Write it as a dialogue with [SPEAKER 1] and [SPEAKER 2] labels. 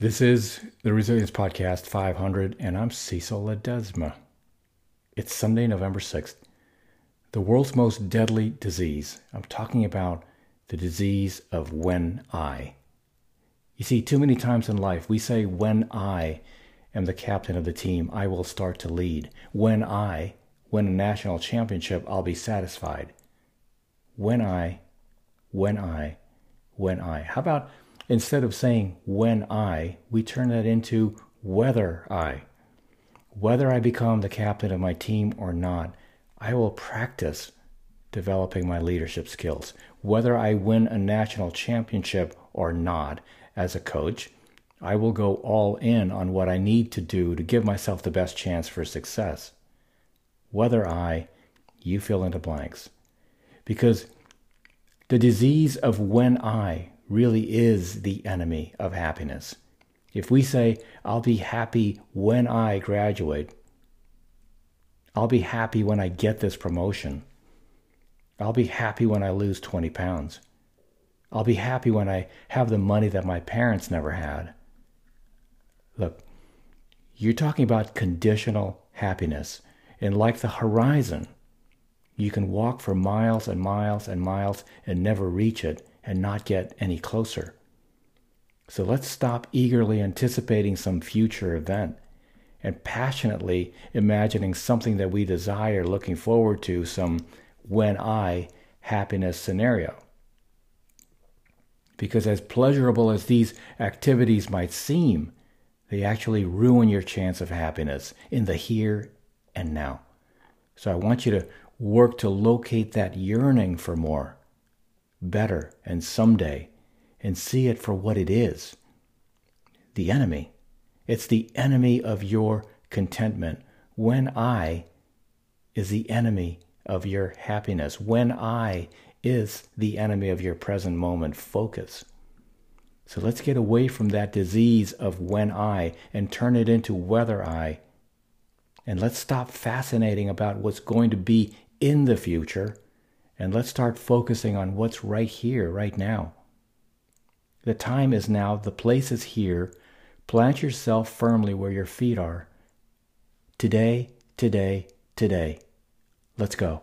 [SPEAKER 1] This is the Resilience Podcast 500, and I'm Cecil Ledesma. It's Sunday, November 6th. The world's most deadly disease. I'm talking about the disease of when I. You see, too many times in life we say, when I am the captain of the team, I will start to lead. When I win a national championship, I'll be satisfied. When I, when I, when I. How about Instead of saying when I, we turn that into whether I. Whether I become the captain of my team or not, I will practice developing my leadership skills. Whether I win a national championship or not as a coach, I will go all in on what I need to do to give myself the best chance for success. Whether I, you fill in the blanks. Because the disease of when I really is the enemy of happiness. If we say, I'll be happy when I graduate, I'll be happy when I get this promotion, I'll be happy when I lose 20 pounds, I'll be happy when I have the money that my parents never had. Look, you're talking about conditional happiness. And like the horizon, you can walk for miles and miles and miles and never reach it and not get any closer. So let's stop eagerly anticipating some future event and passionately imagining something that we desire, looking forward to some when I happiness scenario. Because as pleasurable as these activities might seem, they actually ruin your chance of happiness in the here and now. So I want you to work to locate that yearning for more better, and someday, and see it for what it is the enemy. It's the enemy of your contentment. When I is the enemy of your happiness. When I is the enemy of your present moment focus. So let's get away from that disease of when I and turn it into whether I. And let's stop fascinating about what's going to be in the future and let's start focusing on what's right here, right now. The time is now, the place is here. Plant yourself firmly where your feet are. Today, today, today. Let's go.